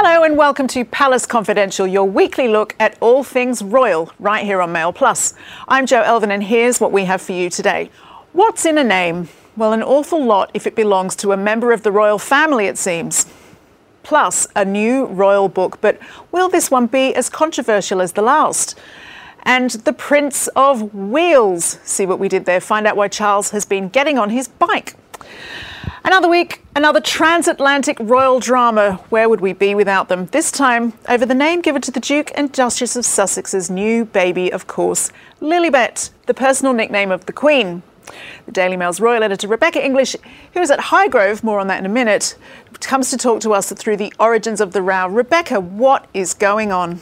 Hello and welcome to Palace Confidential, your weekly look at all things royal, right here on Mail Plus. I'm Jo Elvin, and here's what we have for you today. What's in a name? Well, an awful lot if it belongs to a member of the royal family, it seems. Plus, a new royal book, but will this one be as controversial as the last? And the Prince of Wheels. See what we did there? Find out why Charles has been getting on his bike. Another week, another transatlantic royal drama. Where would we be without them? This time over the name given to the Duke and Duchess of Sussex's new baby, of course, Lilibet, the personal nickname of the Queen. The Daily Mail's royal editor Rebecca English, who is at Highgrove, more on that in a minute, comes to talk to us through the origins of the row. Rebecca, what is going on?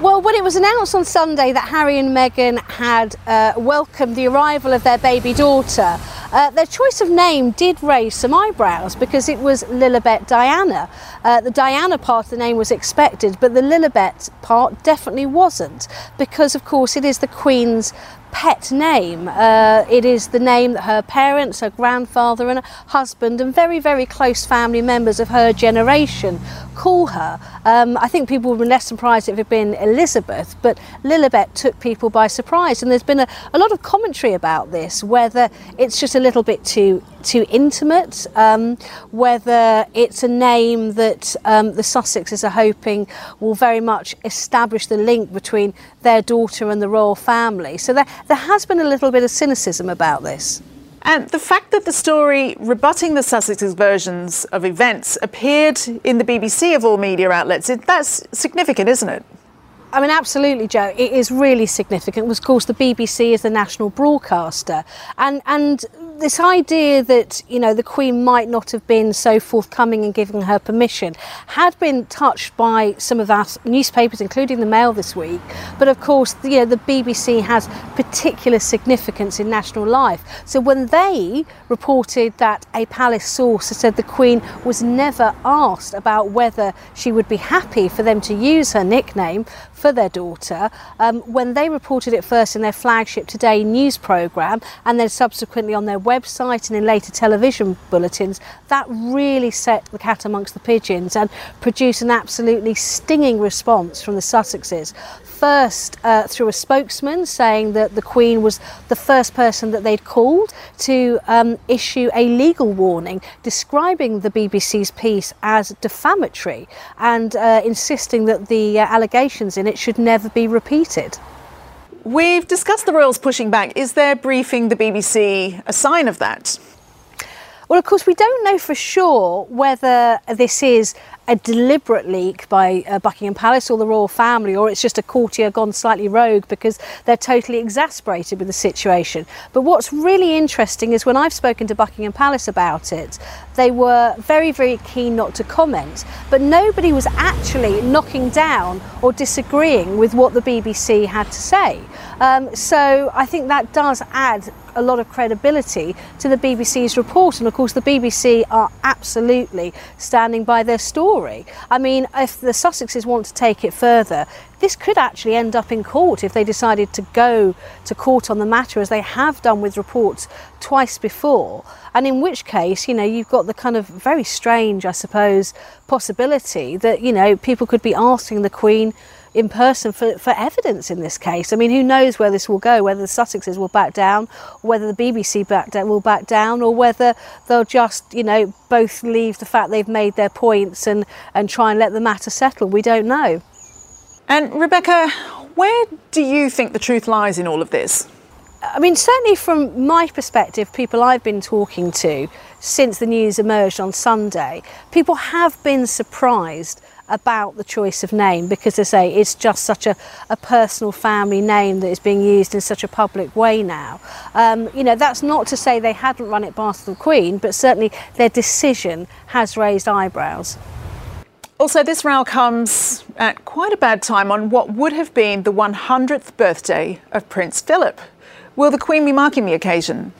Well, when it was announced on Sunday that Harry and Meghan had uh, welcomed the arrival of their baby daughter, uh, their choice of name did raise some eyebrows because it was Lilibet Diana. Uh, the Diana part of the name was expected, but the Lilibet part definitely wasn't because, of course, it is the Queen's pet name. Uh, it is the name that her parents, her grandfather, and her husband, and very, very close family members of her generation call her. Um, I think people would be less surprised if it had been Elizabeth, but Lilibet took people by surprise. And there's been a, a lot of commentary about this, whether it's just a little bit too too intimate, um, whether it's a name that um, the Sussexes are hoping will very much establish the link between their daughter and the royal family. So there, there has been a little bit of cynicism about this. And the fact that the story rebutting the Sussexes' versions of events appeared in the BBC of all media outlets, that's significant, isn't it? I mean, absolutely, Jo. It is really significant. Of course, the BBC is the national broadcaster, and and this idea that you know the Queen might not have been so forthcoming in giving her permission had been touched by some of our newspapers, including the Mail this week. But of course, you know the BBC has particular significance in national life. So when they reported that a palace source said the Queen was never asked about whether she would be happy for them to use her nickname for their daughter, um, when they reported it first in their flagship Today news programme and then subsequently on their website and in later television bulletins, that really set the cat amongst the pigeons and produced an absolutely stinging response from the Sussexes. First, uh, through a spokesman saying that the Queen was the first person that they'd called to um, issue a legal warning describing the BBC's piece as defamatory and uh, insisting that the uh, allegations in it should never be repeated. We've discussed the Royals pushing back. Is their briefing the BBC a sign of that? Well, of course, we don't know for sure whether this is a deliberate leak by uh, Buckingham Palace or the royal family, or it's just a courtier gone slightly rogue because they're totally exasperated with the situation. But what's really interesting is when I've spoken to Buckingham Palace about it, they were very, very keen not to comment, but nobody was actually knocking down or disagreeing with what the BBC had to say. Um, so I think that does add a lot of credibility to the BBC's report. And of course, the BBC are absolutely standing by their story. I mean, if the Sussexes want to take it further, this could actually end up in court if they decided to go to court on the matter, as they have done with reports twice before. And in which case, you know, you've got the kind of very strange, I suppose, possibility that, you know, people could be asking the Queen in person for, for evidence in this case. I mean, who knows where this will go, whether the Sussexes will back down, whether the BBC back down, will back down, or whether they'll just, you know, both leave the fact they've made their points and, and try and let the matter settle. We don't know. And Rebecca, where do you think the truth lies in all of this? I mean, certainly from my perspective, people I've been talking to since the news emerged on Sunday, people have been surprised about the choice of name because, I say, it's just such a, a personal family name that is being used in such a public way now. Um, you know, that's not to say they hadn't run it past the Queen, but certainly their decision has raised eyebrows. Also, this row comes at quite a bad time on what would have been the 100th birthday of Prince Philip. Will the Queen be marking the occasion?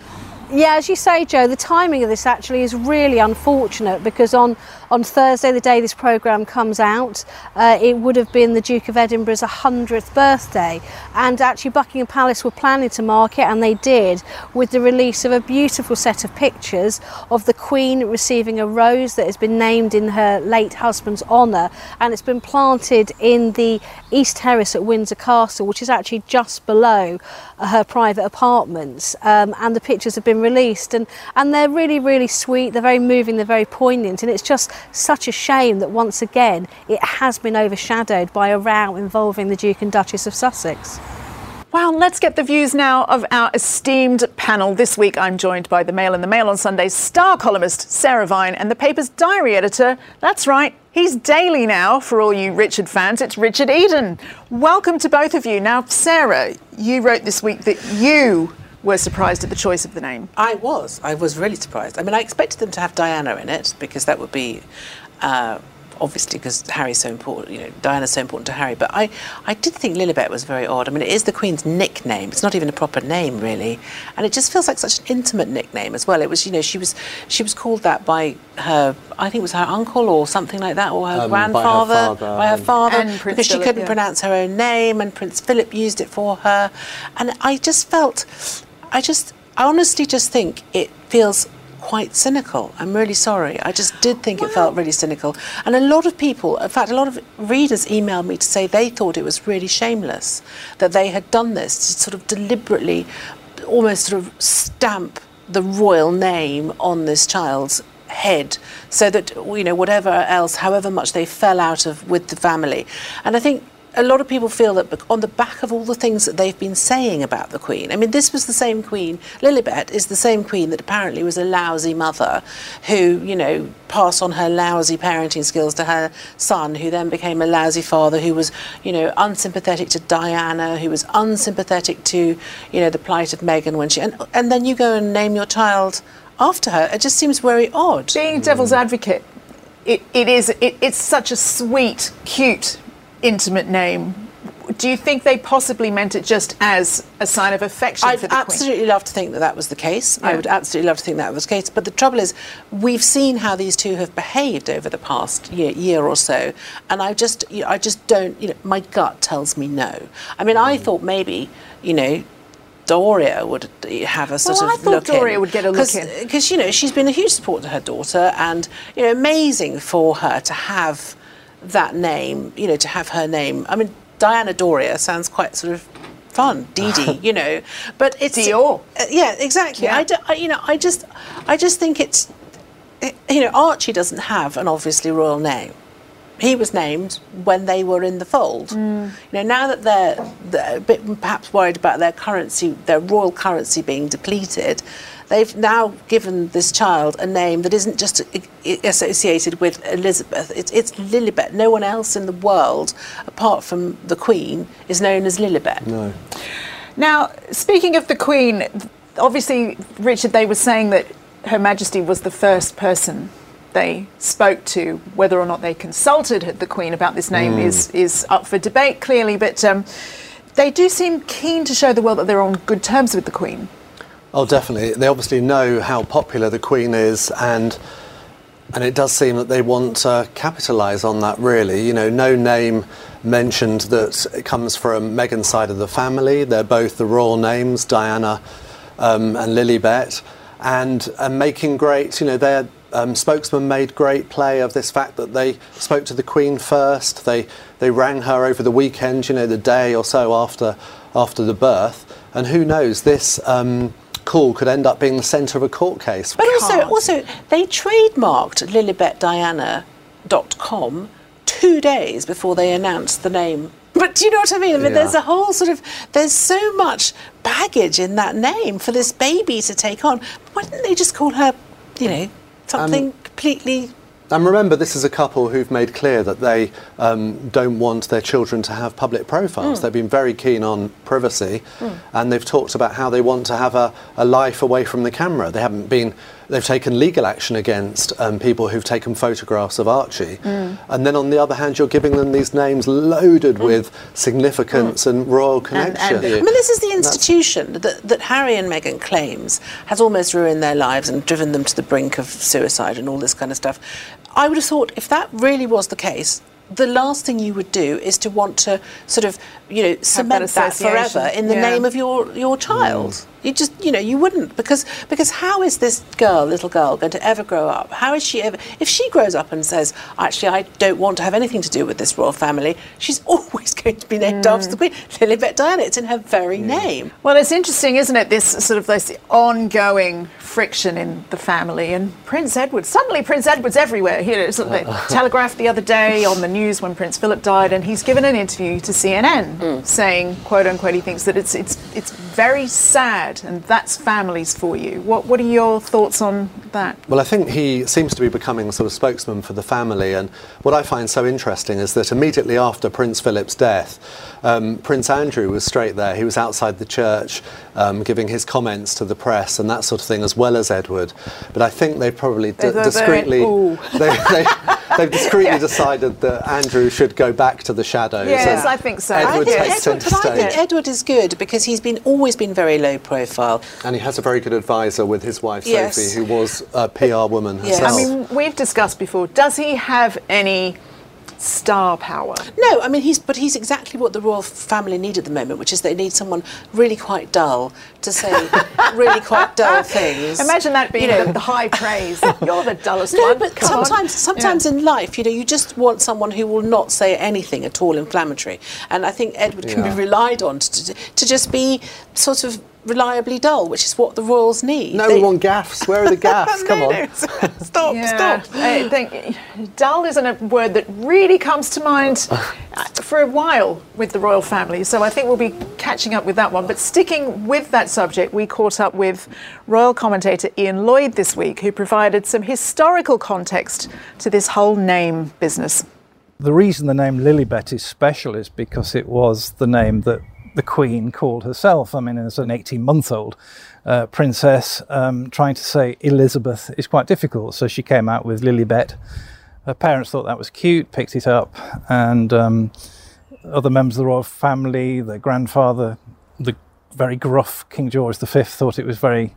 Yeah, as you say, Jo, the timing of this actually is really unfortunate because on, on Thursday, the day this programme comes out, uh, it would have been the Duke of Edinburgh's 100th birthday. And actually, Buckingham Palace were planning to mark it, and they did, with the release of a beautiful set of pictures of the Queen receiving a rose that has been named in her late husband's honour. And it's been planted in the East Terrace at Windsor Castle, which is actually just below her private apartments. Um, and the pictures have been released, and, and they're really, really sweet, they're very moving, they're very poignant. And it's just such a shame that once again it has been overshadowed by a row involving the Duke and Duchess of Sussex. Well, let's get the views now of our esteemed panel. This week I'm joined by the Mail and the Mail on Sundays star columnist Sarah Vine and the paper's diary editor. That's right, he's daily now for all you Richard fans. It's Richard Eden. Welcome to both of you. Now, Sarah, you wrote this week that you were surprised at the choice of the name. I was. I was really surprised. I mean, I expected them to have Diana in it because that would be. Uh, obviously, because Harry's so important, you know, Diana's so important to Harry. But I, I did think Lilibet was very odd. I mean, it is the Queen's nickname. It's not even a proper name, really, and it just feels like such an intimate nickname as well. It was, you know, she was, she was called that by her, I think it was her uncle or something like that, or her Um, grandfather, by her father, by her father, And Prince because she Philip, couldn't yeah. pronounce her own name, and Prince Philip used it for her, and I just felt, I just, I honestly just think it feels quite cynical. I'm really sorry. I just did think it felt really cynical. And a lot of people, in fact, a lot of readers emailed me to say they thought it was really shameless that they had done this to sort of deliberately almost sort of stamp the royal name on this child's head so that you know whatever else however much they fell out of with the family and i think a lot of people feel that on the back of all the things that they've been saying about the Queen, I mean, this was the same Queen. Lilibet is the same Queen that apparently was a lousy mother who, you know, passed on her lousy parenting skills to her son, who then became a lousy father, who was, you know, unsympathetic to Diana, who was unsympathetic to, you know, the plight of Meghan when she. And, and then you go and name your child after her. It just seems very odd. Being devil's hmm. advocate, it, it is it, it's such a sweet, cute, intimate name. Do you think they possibly meant it just as a sign of affection I'd for the Queen? absolutely love to think that that was the case. I would absolutely love to think that was the case. But the trouble is, we've seen how these two have behaved over the past year, year or so, and I just, you know, I just don't. You know, my gut tells me no. I mean, Mm. I thought maybe, you know. Doria would have a sort Well, of I thought look Doria would get a look in. because you know she's been a huge support to her daughter, and you know amazing for her to have that name. You know to have her name. I mean Diana Doria sounds quite sort of fun, Dee Dee. you know, but it's Dior. uh, yeah, exactly. Yeah. I, do, I, you know, I just, I just think it's, it- you know, Archie doesn't have an obviously royal name. He was named when they were in the fold. Mm. You know, now that they're, they're a bit perhaps worried about their currency, their royal currency being depleted, they've now given this child a name that isn't just i- i- associated with Elizabeth. It's, it's Lilibet. No one else in the world, apart from the Queen, is known as Lilibet. No. Now, speaking of the Queen, obviously, Richard, they were saying that Her Majesty was the first person they spoke to. Whether or not they consulted the Queen about this name is, is up for debate, clearly, but um, they do seem keen to show the world that they're on good terms with the Queen. Oh, definitely. They obviously know how popular the Queen is, and and it does seem that they want to capitalise on that. Really, you know, no name mentioned that it comes from Meghan's side of the family. They're both the royal names, Diana um, and Lilibet, and and making great. You know, their um, spokesman made great play of this fact that they spoke to the Queen first. They they rang her over the weekend. You know, the day or so after after the birth, and who knows this. Um, call could end up being the centre of a court case. But also, also they trademarked lilibetdiana.com two days before they announced the name. But do you know what I mean? I mean, Yeah. there's a whole sort of, there's so much baggage in that name for this baby to take on. Why didn't they just call her, you know, something completely And remember, this is a couple who've made clear that they um, don't want their children to have public profiles. They've been very keen on privacy, and they've talked about how they want to have a, a life away from the camera. They haven't been they've taken legal action against um, people who've taken photographs of Archie. Mm. And then on the other hand, you're giving them these names loaded mm. with significance mm. and royal connection. and, I mean, this is the institution that, that Harry and Meghan claims has almost ruined their lives and driven them to the brink of suicide and all this kind of stuff. I would have thought if that really was the case, the last thing you would do is to want to sort of, you know, cement that, association. forever in the Yeah. name of your your child. You just, you know, you wouldn't because because how is this girl, little girl, going to ever grow up? How is she ever? If she grows up and says, actually, I don't want to have anything to do with this royal family, she's always going to be named mm. after the Queen, Lilibet Diana. It's in her very mm. name. Well, it's interesting, isn't it? This sort of this ongoing friction in the family, and Prince Edward. Suddenly, Prince Edward's everywhere. You know, sort of the the other day on the news when Prince Philip died, and he's given an interview to CNN mm. saying, "quote unquote," he thinks that it's it's it's very sad, and that's families for you. What what are your thoughts on that? Well, I think he seems to be becoming sort of spokesman for the family. And what I find so interesting is that immediately after Prince Philip's death, um, Prince Andrew was straight there. He was outside the church um, giving his comments to the press and that sort of thing, as well as Edward. But I think they've probably d- They- they- they discreetly. they, they, they've discreetly decided that Andrew should go back to the shadows. Yes, and I think so. Edward I think takes Edward, centre but I think stage. Edward is good because he's been always been very low profile. And he has a very good advisor with his wife Yes. Sophie, who was a PR woman Yes. I mean, we've discussed before. Does he have any star power? No, I mean he's but he's exactly what the royal family need at the moment, which is they need someone really quite dull to say really quite dull things. Imagine that being You know. the, high praise. You're the dullest No, one. but Come on. sometimes, sometimes in life, you know, you just want someone who will not say anything at all inflammatory. And I think Edward can Yeah. be relied on to, to just be sort of reliably dull, which is what the royals need. no, They- we want gaffes. Where are the gaffes? Come No, on. no, stop, Yeah, stop. I think dull isn't a word that really comes to mind uh, for a while with the royal family. So I think we'll be catching up with that one. But sticking with that subject, we caught up with royal commentator Ian Lloyd this week, who provided some historical context to this whole name business. The reason the name Lilibet is special is because it was the name that the Queen called herself. I mean, as an 18 month old uh, princess, um, trying to say Elizabeth is quite difficult. So she came out with Lilibet. Her parents thought that was cute, picked it up, and um, other members of the royal family, the grandfather, the very gruff King George V, thought it was very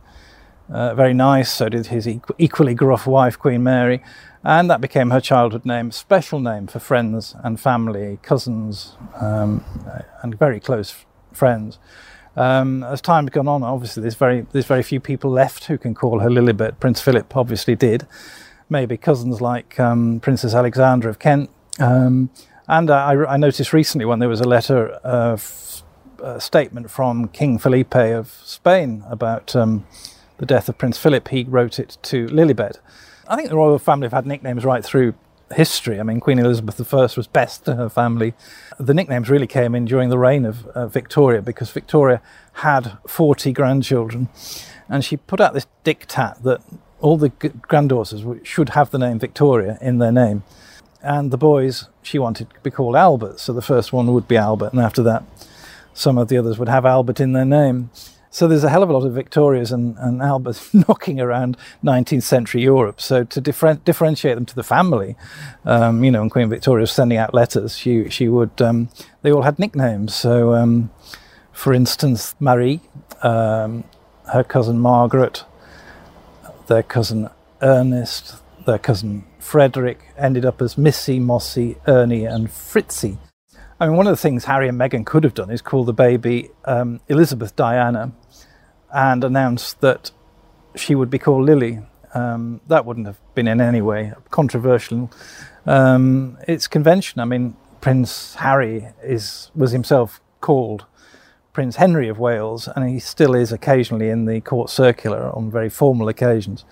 uh, very nice. So did his equ- equally gruff wife, Queen Mary. And that became her childhood name, special name for friends and family, cousins, um, and very close friends. Um, as time's gone on, obviously there's very there's very few people left who can call her Lilibet. Prince Philip obviously did. Maybe cousins like um, Princess Alexandra of Kent. Um, and I, I noticed recently when there was a letter of a statement from King Felipe of Spain about um, the death of Prince Philip, he wrote it to Lilibet. I think the royal family have had nicknames right through history. I mean, Queen Elizabeth I was Bess to her family. The nicknames really came in during the reign of uh, Victoria because Victoria had 40 grandchildren and she put out this diktat that all the granddaughters should have the name Victoria in their name. And the boys, she wanted to be called Albert. So the first one would be Albert, and after that, some of the others would have Albert in their name. So there's a hell of a lot of Victorias and, and Alberts knocking around 19th century Europe. So to differen- differentiate them to the family, um, you know, and Queen Victoria was sending out letters, she, she would, um, they all had nicknames. So, um, for instance, Marie, um, her cousin Margaret, their cousin Ernest, their cousin Frederick ended up as Missy, Mossy, Ernie, and Fritzy. I mean, one of the things Harry and Meghan could have done is call the baby um, Elizabeth Diana and announced that she would be called Lily. Um, that wouldn't have been in any way controversial. Um, it's convention. I mean, Prince Harry is was himself called Prince Henry of Wales, and he still is occasionally in the court circular on very formal occasions.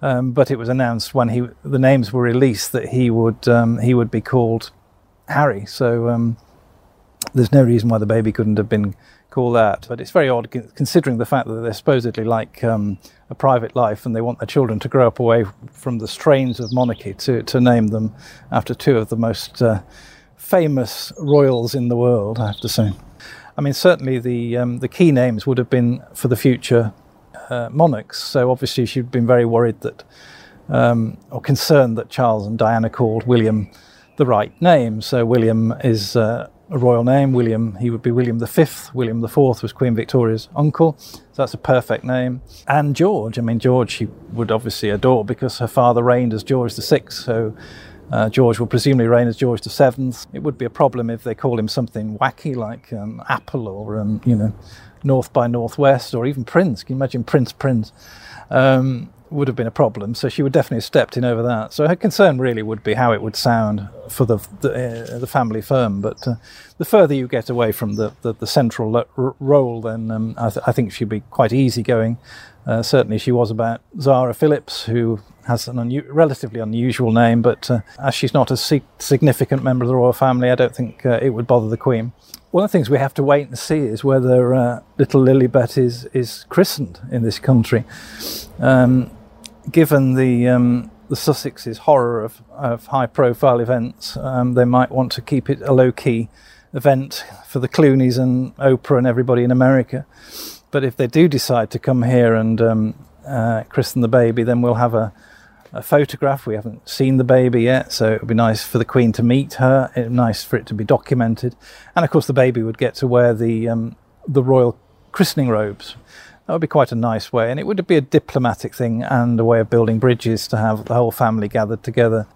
Um, but it was announced when he the names were released that he would um, he would be called Harry. So um, there's no reason why the baby couldn't have been called that. But it's very odd considering the fact that they're supposedly like um, a private life and they want their children to grow up away from the strains of monarchy to, to name them after two of the most uh, famous royals in the world, I have to say. I mean, certainly the, um, the key names would have been for the future uh, monarchs. So obviously she'd been very worried that, um, or concerned that Charles and Diana called William the right name. So William is uh, a royal name. William, he would be William V. William IV was Queen Victoria's uncle. So that's a perfect name. And George, I mean, George she would obviously adore because her father reigned as George VI. So uh, George will presumably reign as George VII. It would be a problem if they call him something wacky like um, Apple or, um, you know, North by Northwest or even Prince. Can you imagine Prince Prince? Um, would have been a problem. So she would definitely have stepped in over that. So her concern really would be how it would sound for the the, uh, the family firm. But uh, the further you get away from the the, the central lo- role, then um, I, th- I, think she'd be quite easygoing. Uh, certainly, she was about Zara Phillips, who has an relatively unusual name, but uh, as she's not a si- significant member of the royal family, I don't think uh, it would bother the Queen. One of the things we have to wait and see is whether uh, little Lilibet is, is christened in this country. Um, given the um, the Sussex's horror of, of high profile events, um, they might want to keep it a low key event for the Clooneys and Oprah and everybody in America. But if they do decide to come here and um, uh, christen the baby, then we'll have a, a, photograph. We haven't seen the baby yet, so it would be nice for the Queen to meet her. It nice for it to be documented, and of course the baby would get to wear the um, the royal christening robes. That would be quite a nice way, and it would be a diplomatic thing and a way of building bridges to have the whole family gathered together.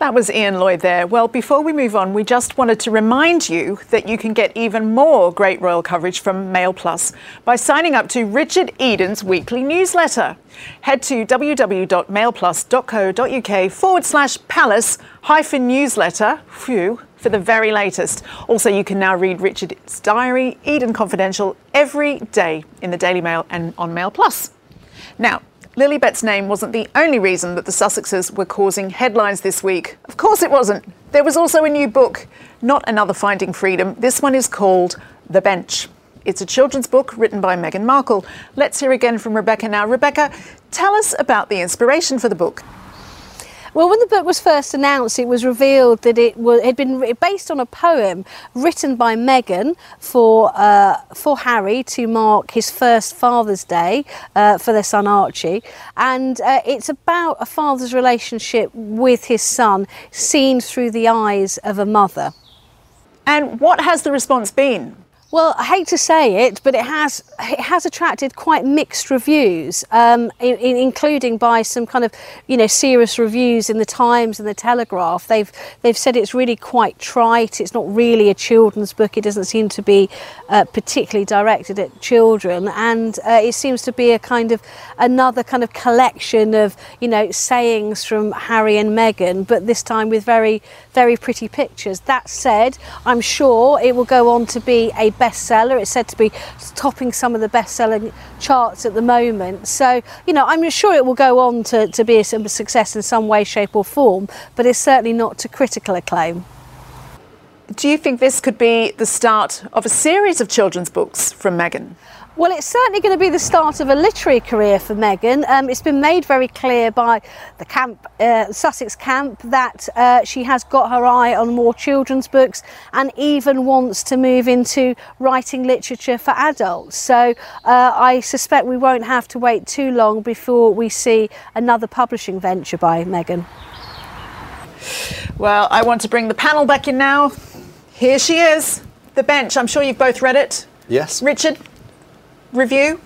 That was Ian Lloyd there. Well, before we move on, we just wanted to remind you that you can get even more great royal coverage from Mail Plus by signing up to Richard Eden's weekly newsletter. Head to www.mailplus.co.uk forward slash palace hyphen newsletter. Phew for the very latest. Also, you can now read Richard's diary, Eden Confidential, every day in the Daily Mail and on Mail Plus. Now, Lilibet's name wasn't the only reason that the Sussexes were causing headlines this week. Of course, it wasn't. There was also a new book, not another Finding Freedom. This one is called The Bench. It's a children's book written by Meghan Markle. Let's hear again from Rebecca now. Rebecca, tell us about the inspiration for the book. Well, when the book was first announced, it was revealed that it was, had been based on a poem written by Meghan for uh, for Harry to mark his first Father's Day uh, for their son Archie, and uh, it's about a father's relationship with his son, seen through the eyes of a mother. And what has the response been? Well, I hate to say it, but it has it has attracted quite mixed reviews, um, in, in, including by some kind of you know serious reviews in the Times and the Telegraph. They've they've said it's really quite trite. It's not really a children's book. It doesn't seem to be uh, particularly directed at children, and uh, it seems to be a kind of another kind of collection of you know sayings from Harry and Meghan, but this time with very very pretty pictures. That said, I'm sure it will go on to be a bestseller. It's said to be topping some of the best-selling charts at the moment. So, you know, I'm sure it will go on to, to be a success in some way, shape or form, but it's certainly not to critical acclaim. Do you think this could be the start of a series of children's books from Meghan? Well, it's certainly going to be the start of a literary career for Meghan. Um, it's been made very clear by the camp, uh, Sussex camp, that uh, she has got her eye on more children's books and even wants to move into writing literature for adults. So uh, I suspect we won't have to wait too long before we see another publishing venture by Meghan. Well, I want to bring the panel back in now. Here she is, The Bench. I'm sure you've both read it. Yes. Richard, review?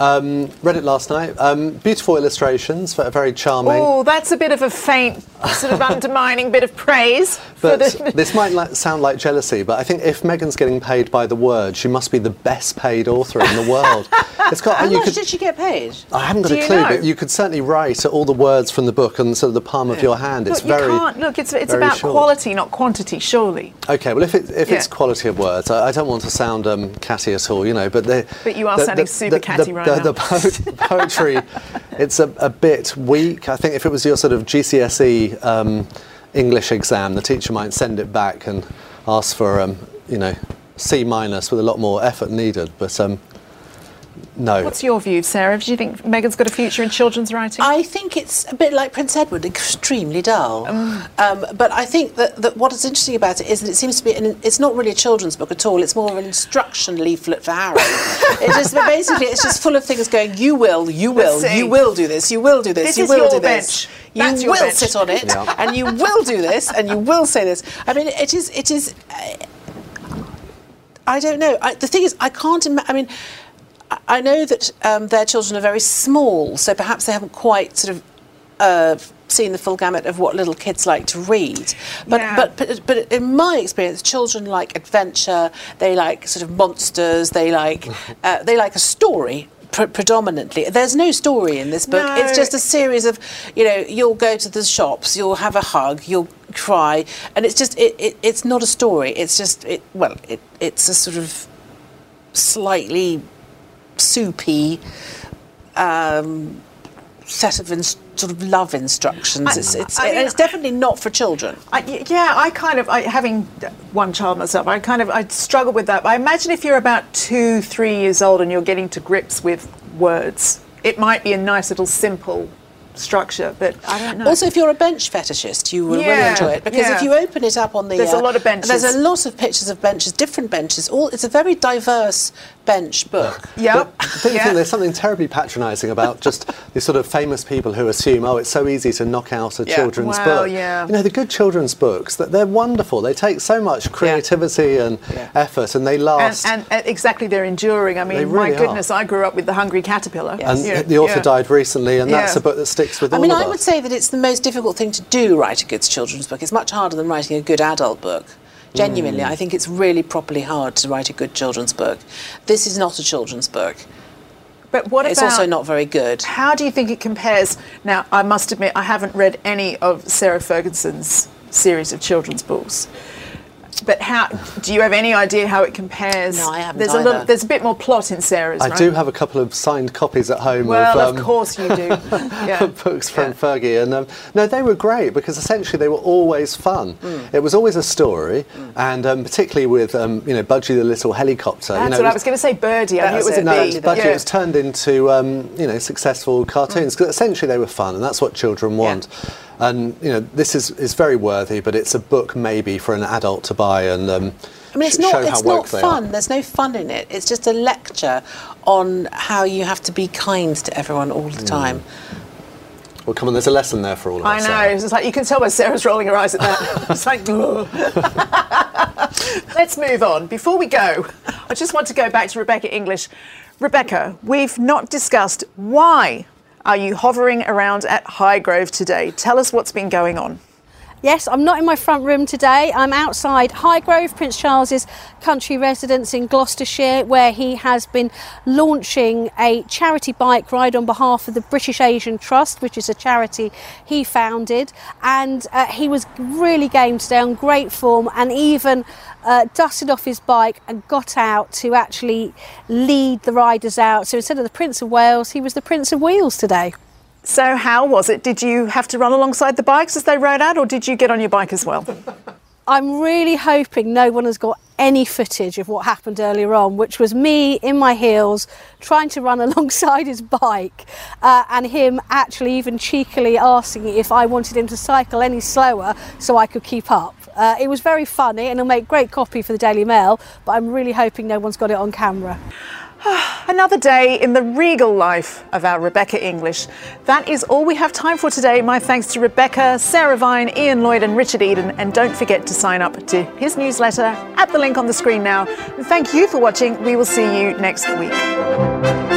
Um, read it last night. Um, beautiful illustrations, very charming. Oh, that's a bit of a faint, sort of undermining bit of praise. But the... this might like, sound like jealousy, but I think if Meghan's getting paid by the word, she must be the best paid author in the world. It's got, How much could, did she get paid? I haven't got Do a clue, know? but you could certainly write all the words from the book and sort of the palm yeah. of your hand. It's look, very. You can't, look, it's, it's very about short. quality, not quantity, surely. Okay, well, if, it, if Yeah. it's quality of words, I, I don't want to sound um, catty at all, you know, but the. But you are the, sounding the- super catty the, right the. The po- poetry, it's a, a bit weak. I think if it was your sort of GCSE um, English exam, the teacher might send it back and ask for, um, you know, C minus with a lot more effort needed. But um, no. What's your view, Sarah? Do you think Meghan's got a future in children's writing? I think it's a bit like Prince Edward, extremely dull. Mm. Um, but I think that, that what is interesting about it is that it seems to be, an, it's not really a children's book at all. It's more of an instruction leaflet for Harry. it just basically it's just full of things going. You will, you will, you will do this. You will do this. This you is will your do this. bench. You That's your will bench. sit on it, Yeah. and you will do this, and you will say this. I mean, it is. It is. I don't know. I, the thing is, I can't imagine. I mean, I- I know that um, their children are very small, so perhaps they haven't quite sort of uh, seen the full gamut of what little kids like to read. But, Yeah. but, but, but in my experience, children like adventure. They like sort of monsters. They like uh, they like a story. Pre- predominantly, there's no story in this book. No. It's just a series of, you know, you'll go to the shops, you'll have a hug, you'll cry, and it's just it, it, it's not a story. It's just it well, it, it's a sort of slightly soupy um, set of sort of love instructions. I- it's it's, I mean, it's definitely not for children. I, yeah, I kind of, I, having one child myself, I kind of, I struggle with that. I imagine if you're about two, three years old and you're getting to grips with words, it might be a nice little simple structure, but I don't know. Also, if you're a bench fetishist, you will really enjoy it because yeah. if you open it up on the, There's a uh, lot of benches. There's a lot of pictures of benches, different benches. All it's a very diverse bench book. yeah, But don't think there's something terribly patronising about just these sort of famous people who assume, oh, it's so easy to knock out a Yeah. children's Well, book? yeah. You know, the good children's books, that they're wonderful. They take so much creativity and Yeah. effort, and they last. and, and exactly, they're enduring. I mean, They my really are. goodness, I grew up with The Hungry Caterpillar. And You the author yeah. died recently, and that's a book that sticks with I all mean, of I us. would say that it's the most difficult thing to do, write a good children's book. It's much harder than writing a good adult book. Genuinely, mm. I think it's really properly hard to write a good children's book. This is not a children's book. But what It's about also not very good. How do you think it compares? Now, I must admit, I haven't read any of Sarah Ferguson's series of children's books. But how do you have any idea how it compares? No, I haven't There's a little, either. there's a bit more plot in Sarah's. I right? do have a couple of signed copies at home Well, of, of um, course you do. Yeah. books from Yeah. Fergie, and um, no, they were great because essentially they were always fun. Mm. It was always a story, and um, particularly with um, you know Budgie the little helicopter. That's you know, what it I was going to say. Birdie. I knew it That's was a it. no, bee. it's Budgie Yeah. was turned into um, you know successful cartoons because essentially they were fun, and that's what children want. And you know this is, is very worthy, but it's a book maybe for an adult to buy and um, I mean, it's sh- not. show how It's woke not they fun. are. There's no fun in it. It's just a lecture on how you have to be kind to everyone all the time. Well, come on, there's a lesson there for all of I us. know. Sarah. It's like you can tell by Sarah's rolling her eyes at that. it's like. "Ugh." Let's move on. Before we go, I just want to go back to Rebecca English. Rebecca, we've not discussed why are you hovering around at Highgrove today? Tell us what's been going on. Yes, I'm not in my front room today. I'm outside Highgrove, Prince Charles's country residence in Gloucestershire, where he has been launching a charity bike ride on behalf of the British Asian Trust, which is a charity he founded. And uh, he was really game today, on great form, and even uh, dusted off his bike and got out to actually lead the riders out. So instead of the Prince of Wales, he was the Prince of Wheels today. So, how was it? Did you have to run alongside the bikes as they rode out, or did you get on your bike as well? I'm really hoping no one has got any footage of what happened earlier on, which was me in my heels trying to run alongside his bike uh, and him actually even cheekily asking if I wanted him to cycle any slower so I could keep up. Uh, it was very funny and it'll make great copy for the Daily Mail, but I'm really hoping no one's got it on camera. Another day in the regal life of our Rebecca English. That is all we have time for today. My thanks to Rebecca, Sarah Vine, Ian Lloyd, and Richard Eden. And don't forget to sign up to his newsletter at the link on the screen now. Thank you for watching. We will see you next week.